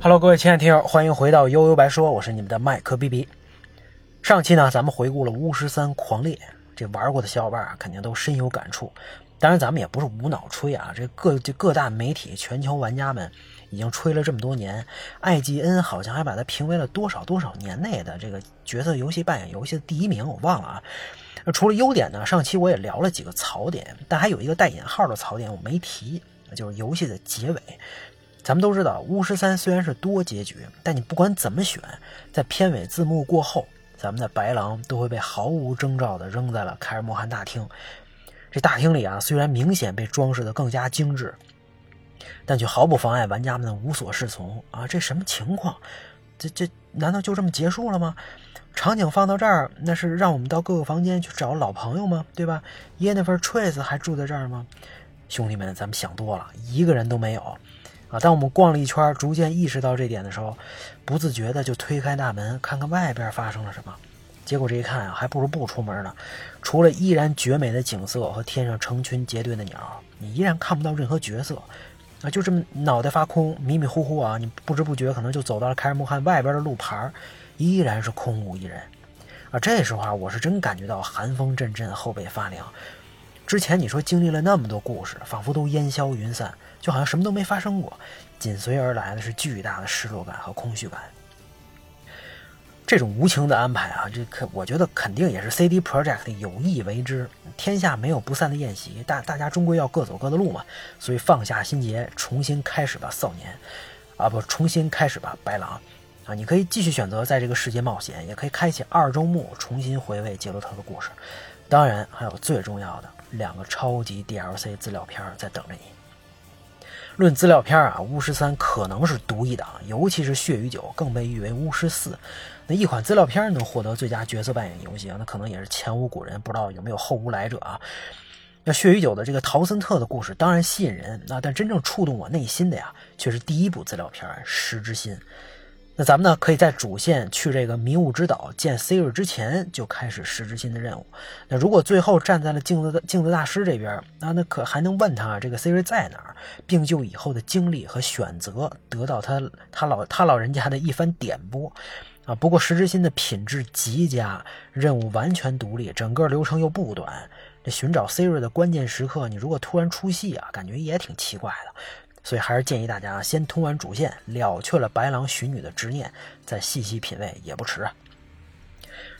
Hello，各位亲爱的听友，欢迎回到悠悠白说，我是你们的麦克 B B。上期呢，咱们回顾了巫师三狂猎，这玩过的小伙伴啊，肯定都深有感触。当然，咱们也不是无脑吹啊，这各这各大媒体、全球玩家们已经吹了这么多年，IGN 好像还把它评为了多少多少年内的这个角色游戏扮演游戏的第一名，我忘了啊。除了优点呢，上期我也聊了几个槽点，但还有一个带引号的槽点我没提，就是游戏的结尾。咱们都知道，巫师三虽然是多结局，但你不管怎么选，在片尾字幕过后，咱们的白狼都会被毫无征兆的扔在了凯尔莫汗大厅。这大厅里啊，虽然明显被装饰的更加精致，但却毫不妨碍玩家们的无所适从啊！这什么情况？这这难道就这么结束了吗？场景放到这儿，那是让我们到各个房间去找老朋友吗？对吧？耶那份 Trace 还住在这儿吗？兄弟们，咱们想多了，一个人都没有啊！当我们逛了一圈，逐渐意识到这点的时候，不自觉的就推开大门，看看外边发生了什么。结果这一看啊，还不如不出门呢。除了依然绝美的景色和天上成群结队的鸟，你依然看不到任何角色啊！就这么脑袋发空，迷迷糊糊啊，你不知不觉可能就走到了凯尔木汗外边的路牌，依然是空无一人啊！这时候啊，我是真感觉到寒风阵阵，后背发凉。之前你说经历了那么多故事，仿佛都烟消云散，就好像什么都没发生过，紧随而来的是巨大的失落感和空虚感。这种无情的安排啊，这可我觉得肯定也是 CD Project 有意为之。天下没有不散的宴席，大大家终归要各走各的路嘛。所以放下心结，重新开始吧，少年。啊，不，重新开始吧，白狼。啊，你可以继续选择在这个世界冒险，也可以开启二周目，重新回味杰洛特的故事。当然，还有最重要的两个超级 DLC 资料片在等着你。论资料片啊，巫师三可能是独一档，尤其是血与酒更被誉为巫师四。那一款资料片能获得最佳角色扮演游戏啊，那可能也是前无古人，不知道有没有后无来者啊。那血与酒的这个陶森特的故事当然吸引人，那但真正触动我内心的呀，却是第一部资料片《石之心》。那咱们呢，可以在主线去这个迷雾之岛见 Siri 之前就开始石之心的任务。那如果最后站在了镜子的镜子大师这边，那那可还能问他这个 Siri 在哪儿，并就以后的经历和选择得到他他老他老人家的一番点拨啊。不过石之心的品质极佳，任务完全独立，整个流程又不短。这寻找 Siri 的关键时刻，你如果突然出戏啊，感觉也挺奇怪的。所以还是建议大家先通完主线，了却了白狼寻女的执念，再细细品味也不迟啊。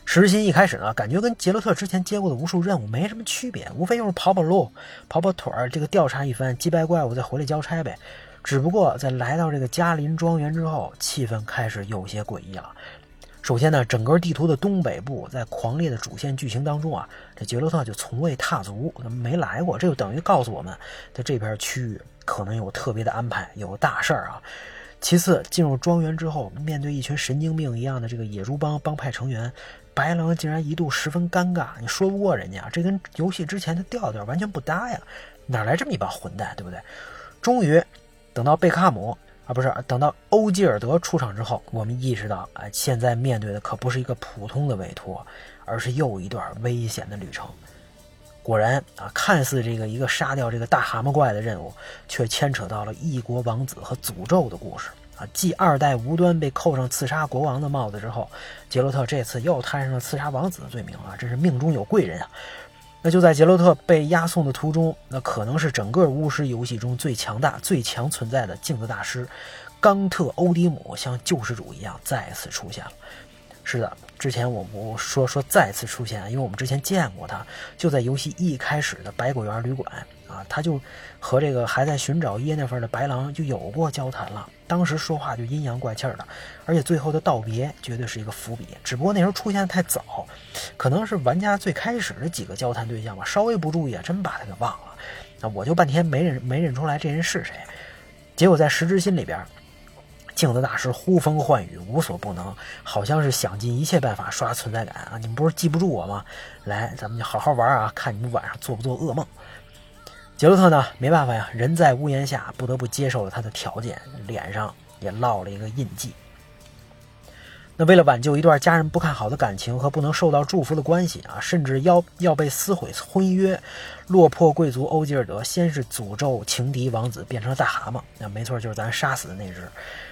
石心一开始呢，感觉跟杰洛特之前接过的无数任务没什么区别，无非就是跑跑路、跑跑腿儿，这个调查一番，击败怪物再回来交差呗。只不过在来到这个嘉林庄园之后，气氛开始有些诡异了。首先呢，整个地图的东北部，在狂烈的主线剧情当中啊，这杰洛特就从未踏足，没来过，这就等于告诉我们，在这片区域可能有特别的安排，有大事儿啊。其次，进入庄园之后，面对一群神经病一样的这个野猪帮帮派成员，白狼竟然一度十分尴尬，你说不过人家，这跟游戏之前的调调完全不搭呀，哪来这么一帮混蛋，对不对？终于，等到贝克汉姆。啊，不是，等到欧吉尔德出场之后，我们意识到，哎，现在面对的可不是一个普通的委托，而是又一段危险的旅程。果然啊，看似这个一个杀掉这个大蛤蟆怪的任务，却牵扯到了异国王子和诅咒的故事啊。继二代无端被扣上刺杀国王的帽子之后，杰洛特这次又摊上了刺杀王子的罪名啊，真是命中有贵人啊。那就在杰洛特被押送的途中，那可能是整个巫师游戏中最强大、最强存在的镜子大师冈特欧迪姆，像救世主一样再次出现了。是的，之前我不说说再次出现，因为我们之前见过他，就在游戏一开始的百果园旅馆啊，他就和这个还在寻找耶那份的白狼就有过交谈了。当时说话就阴阳怪气的，而且最后的道别绝对是一个伏笔。只不过那时候出现的太早，可能是玩家最开始的几个交谈对象吧，稍微不注意，真把他给忘了。那我就半天没认没认出来这人是谁。结果在石之心里边，镜子大师呼风唤雨，无所不能，好像是想尽一切办法刷存在感啊！你们不是记不住我吗？来，咱们就好好玩啊，看你们晚上做不做噩梦。杰洛特呢？没办法呀，人在屋檐下，不得不接受了他的条件，脸上也烙了一个印记。那为了挽救一段家人不看好的感情和不能受到祝福的关系啊，甚至要要被撕毁婚约，落魄贵族欧吉尔德先是诅咒情敌王子变成了大蛤蟆，那没错，就是咱杀死的那只。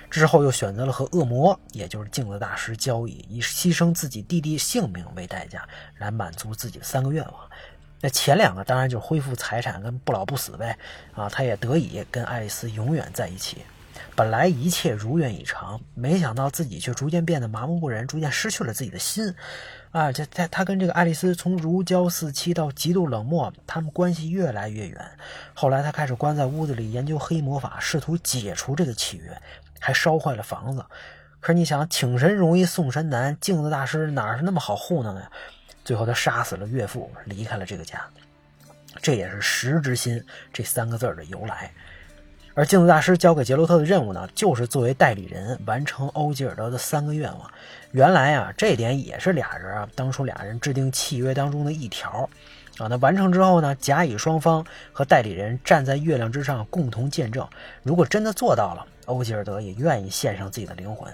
之后又选择了和恶魔，也就是镜子大师交易，以牺牲自己弟弟性命为代价，来满足自己的三个愿望。那前两个当然就是恢复财产跟不老不死呗，啊，他也得以跟爱丽丝永远在一起。本来一切如愿以偿，没想到自己却逐渐变得麻木不仁，逐渐失去了自己的心。啊，这他他跟这个爱丽丝从如胶似漆到极度冷漠，他们关系越来越远。后来他开始关在屋子里研究黑魔法，试图解除这个契约，还烧坏了房子。可是你想，请神容易送神难，镜子大师哪是那么好糊弄的呀？最后他杀死了岳父，离开了这个家。这也是“十之心”这三个字的由来。而镜子大师交给杰洛特的任务呢，就是作为代理人完成欧吉尔德的三个愿望。原来啊，这点也是俩人啊，当初俩人制定契约当中的一条啊。那完成之后呢，甲乙双方和代理人站在月亮之上共同见证。如果真的做到了，欧吉尔德也愿意献上自己的灵魂。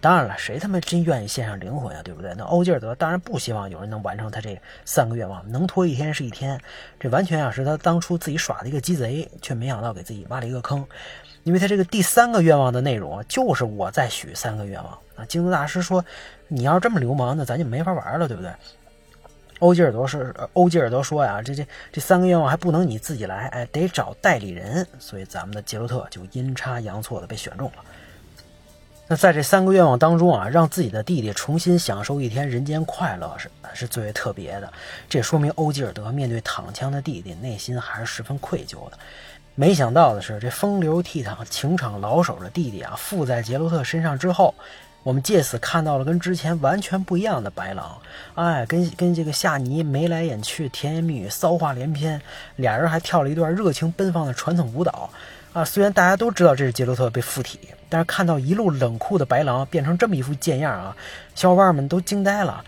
当然了，谁他妈真愿意献上灵魂啊？对不对？那欧吉尔德当然不希望有人能完成他这三个愿望，能拖一天是一天。这完全啊是他当初自己耍的一个鸡贼，却没想到给自己挖了一个坑。因为他这个第三个愿望的内容就是我再许三个愿望啊。镜子大师说：“你要这么流氓，那咱就没法玩了，对不对？”欧吉尔德是欧吉尔德说呀：“这这这三个愿望还不能你自己来，哎，得找代理人。所以咱们的杰洛特就阴差阳错的被选中了。”那在这三个愿望当中啊，让自己的弟弟重新享受一天人间快乐是是最为特别的。这说明欧吉尔德面对躺枪的弟弟，内心还是十分愧疚的。没想到的是，这风流倜傥、情场老手的弟弟啊，附在杰洛特身上之后，我们借此看到了跟之前完全不一样的白狼。哎，跟跟这个夏尼眉来眼去、甜言蜜语、骚话连篇，俩人还跳了一段热情奔放的传统舞蹈。啊，虽然大家都知道这是杰洛特被附体。但是看到一路冷酷的白狼变成这么一副贱样啊，小伙伴们都惊呆了。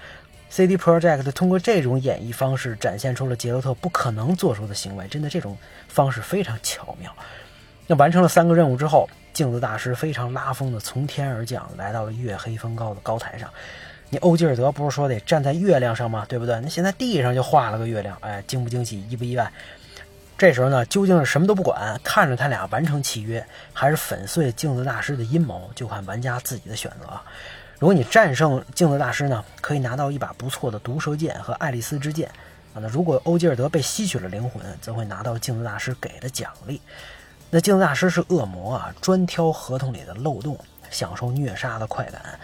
CD Project 通过这种演绎方式展现出了杰洛特不可能做出的行为，真的这种方式非常巧妙。那完成了三个任务之后，镜子大师非常拉风的从天而降，来到了月黑风高的高台上。你欧吉尔德不是说得站在月亮上吗？对不对？那现在地上就画了个月亮，哎，惊不惊喜，意不意外？这时候呢，究竟是什么都不管，看着他俩完成契约，还是粉碎镜子大师的阴谋，就看玩家自己的选择。如果你战胜镜子大师呢，可以拿到一把不错的毒蛇剑和爱丽丝之剑啊。那如果欧吉尔德被吸取了灵魂，则会拿到镜子大师给的奖励。那镜子大师是恶魔啊，专挑合同里的漏洞，享受虐杀的快感。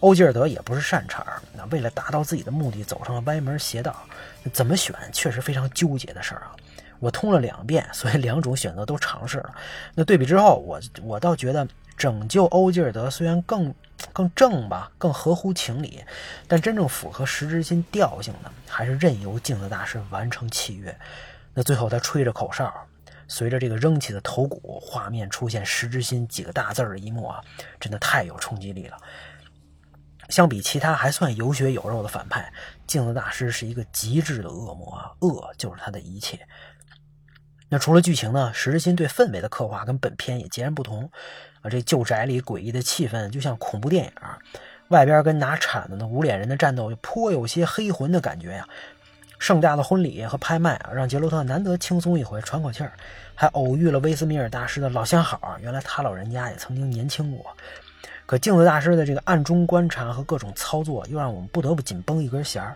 欧吉尔德也不是善茬儿，那为了达到自己的目的，走上了歪门邪道。怎么选，确实非常纠结的事儿啊。我通了两遍，所以两种选择都尝试了。那对比之后，我我倒觉得拯救欧吉尔德虽然更更正吧，更合乎情理，但真正符合十之心调性的，还是任由镜子大师完成契约。那最后他吹着口哨，随着这个扔起的头骨，画面出现“十之心”几个大字的一幕啊，真的太有冲击力了。相比其他还算有血有肉的反派，镜子大师是一个极致的恶魔啊，恶就是他的一切。那除了剧情呢？石之心对氛围的刻画跟本片也截然不同啊！这旧宅里诡异的气氛就像恐怖电影，外边跟拿铲子的无脸人的战斗颇有些黑魂的感觉呀。盛大的婚礼和拍卖啊，让杰洛特难得轻松一回，喘口气儿，还偶遇了威斯米尔大师的老相好，原来他老人家也曾经年轻过。可镜子大师的这个暗中观察和各种操作，又让我们不得不紧绷一根弦儿。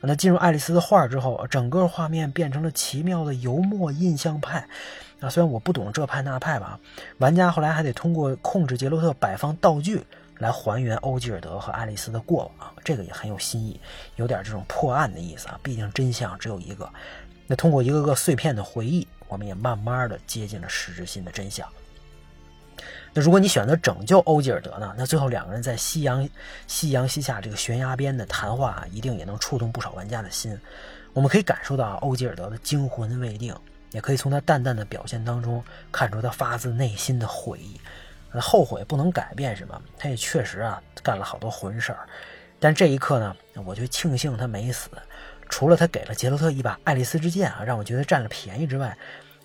那进入爱丽丝的画之后，整个画面变成了奇妙的油墨印象派。啊，虽然我不懂这派那派吧，玩家后来还得通过控制杰洛特摆放道具来还原欧吉尔德和爱丽丝的过往，这个也很有新意，有点这种破案的意思啊。毕竟真相只有一个。那通过一个个碎片的回忆，我们也慢慢的接近了实质性的真相。如果你选择拯救欧吉尔德呢？那最后两个人在夕阳夕阳西下这个悬崖边的谈话，一定也能触动不少玩家的心。我们可以感受到欧吉尔德的惊魂未定，也可以从他淡淡的表现当中看出他发自内心的悔意。后悔不能改变什么，他也确实啊干了好多混事儿。但这一刻呢，我就庆幸他没死。除了他给了杰洛特一把爱丽丝之剑啊，让我觉得占了便宜之外。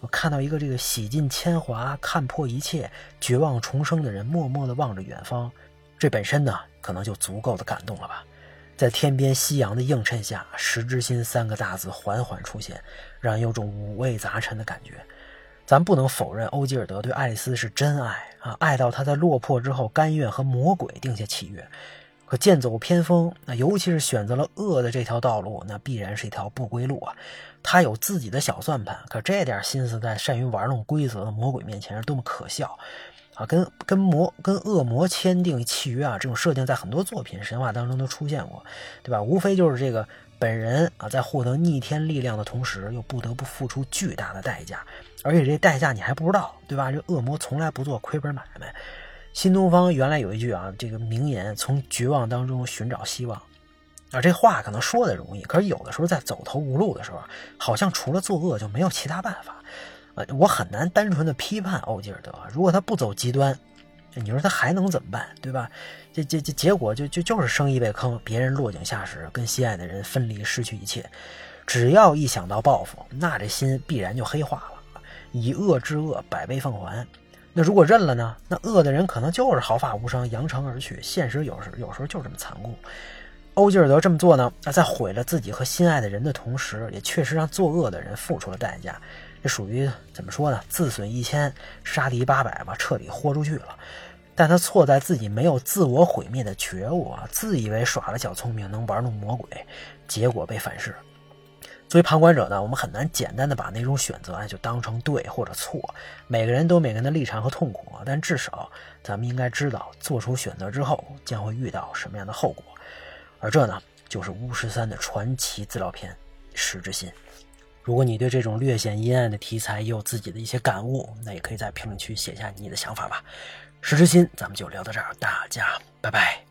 我看到一个这个洗尽铅华、看破一切、绝望重生的人，默默地望着远方。这本身呢，可能就足够的感动了吧。在天边夕阳的映衬下，“石之心”三个大字缓缓出现，让人有种五味杂陈的感觉。咱不能否认欧吉尔德对爱丽丝是真爱啊，爱到他在落魄之后甘愿和魔鬼定下契约。可剑走偏锋，那尤其是选择了恶的这条道路，那必然是一条不归路啊。他有自己的小算盘，可这点心思在善于玩弄规则的魔鬼面前是多么可笑啊！跟跟魔跟恶魔签订契约啊，这种设定在很多作品神话当中都出现过，对吧？无非就是这个本人啊，在获得逆天力量的同时，又不得不付出巨大的代价，而且这代价你还不知道，对吧？这恶魔从来不做亏本买卖。新东方原来有一句啊，这个名言：“从绝望当中寻找希望。”啊，这话可能说的容易，可是有的时候在走投无路的时候，好像除了作恶就没有其他办法。呃，我很难单纯的批判欧吉尔德，如果他不走极端，你说他还能怎么办，对吧？这这这结果就就就是生意被坑，别人落井下石，跟心爱的人分离，失去一切。只要一想到报复，那这心必然就黑化了，以恶制恶，百倍奉还。那如果认了呢？那恶的人可能就是毫发无伤，扬长而去。现实有时有时候就这么残酷。欧吉尔德这么做呢，在毁了自己和心爱的人的同时，也确实让作恶的人付出了代价。这属于怎么说呢？自损一千，杀敌八百吧，彻底豁出去了。但他错在自己没有自我毁灭的觉悟啊，自以为耍了小聪明能玩弄魔鬼，结果被反噬。作为旁观者呢，我们很难简单的把那种选择啊就当成对或者错。每个人都每个人的立场和痛苦，但至少咱们应该知道，做出选择之后将会遇到什么样的后果。而这呢，就是巫师三的传奇资料片《石之心》。如果你对这种略显阴暗的题材也有自己的一些感悟，那也可以在评论区写下你的想法吧。《石之心》，咱们就聊到这儿，大家拜拜。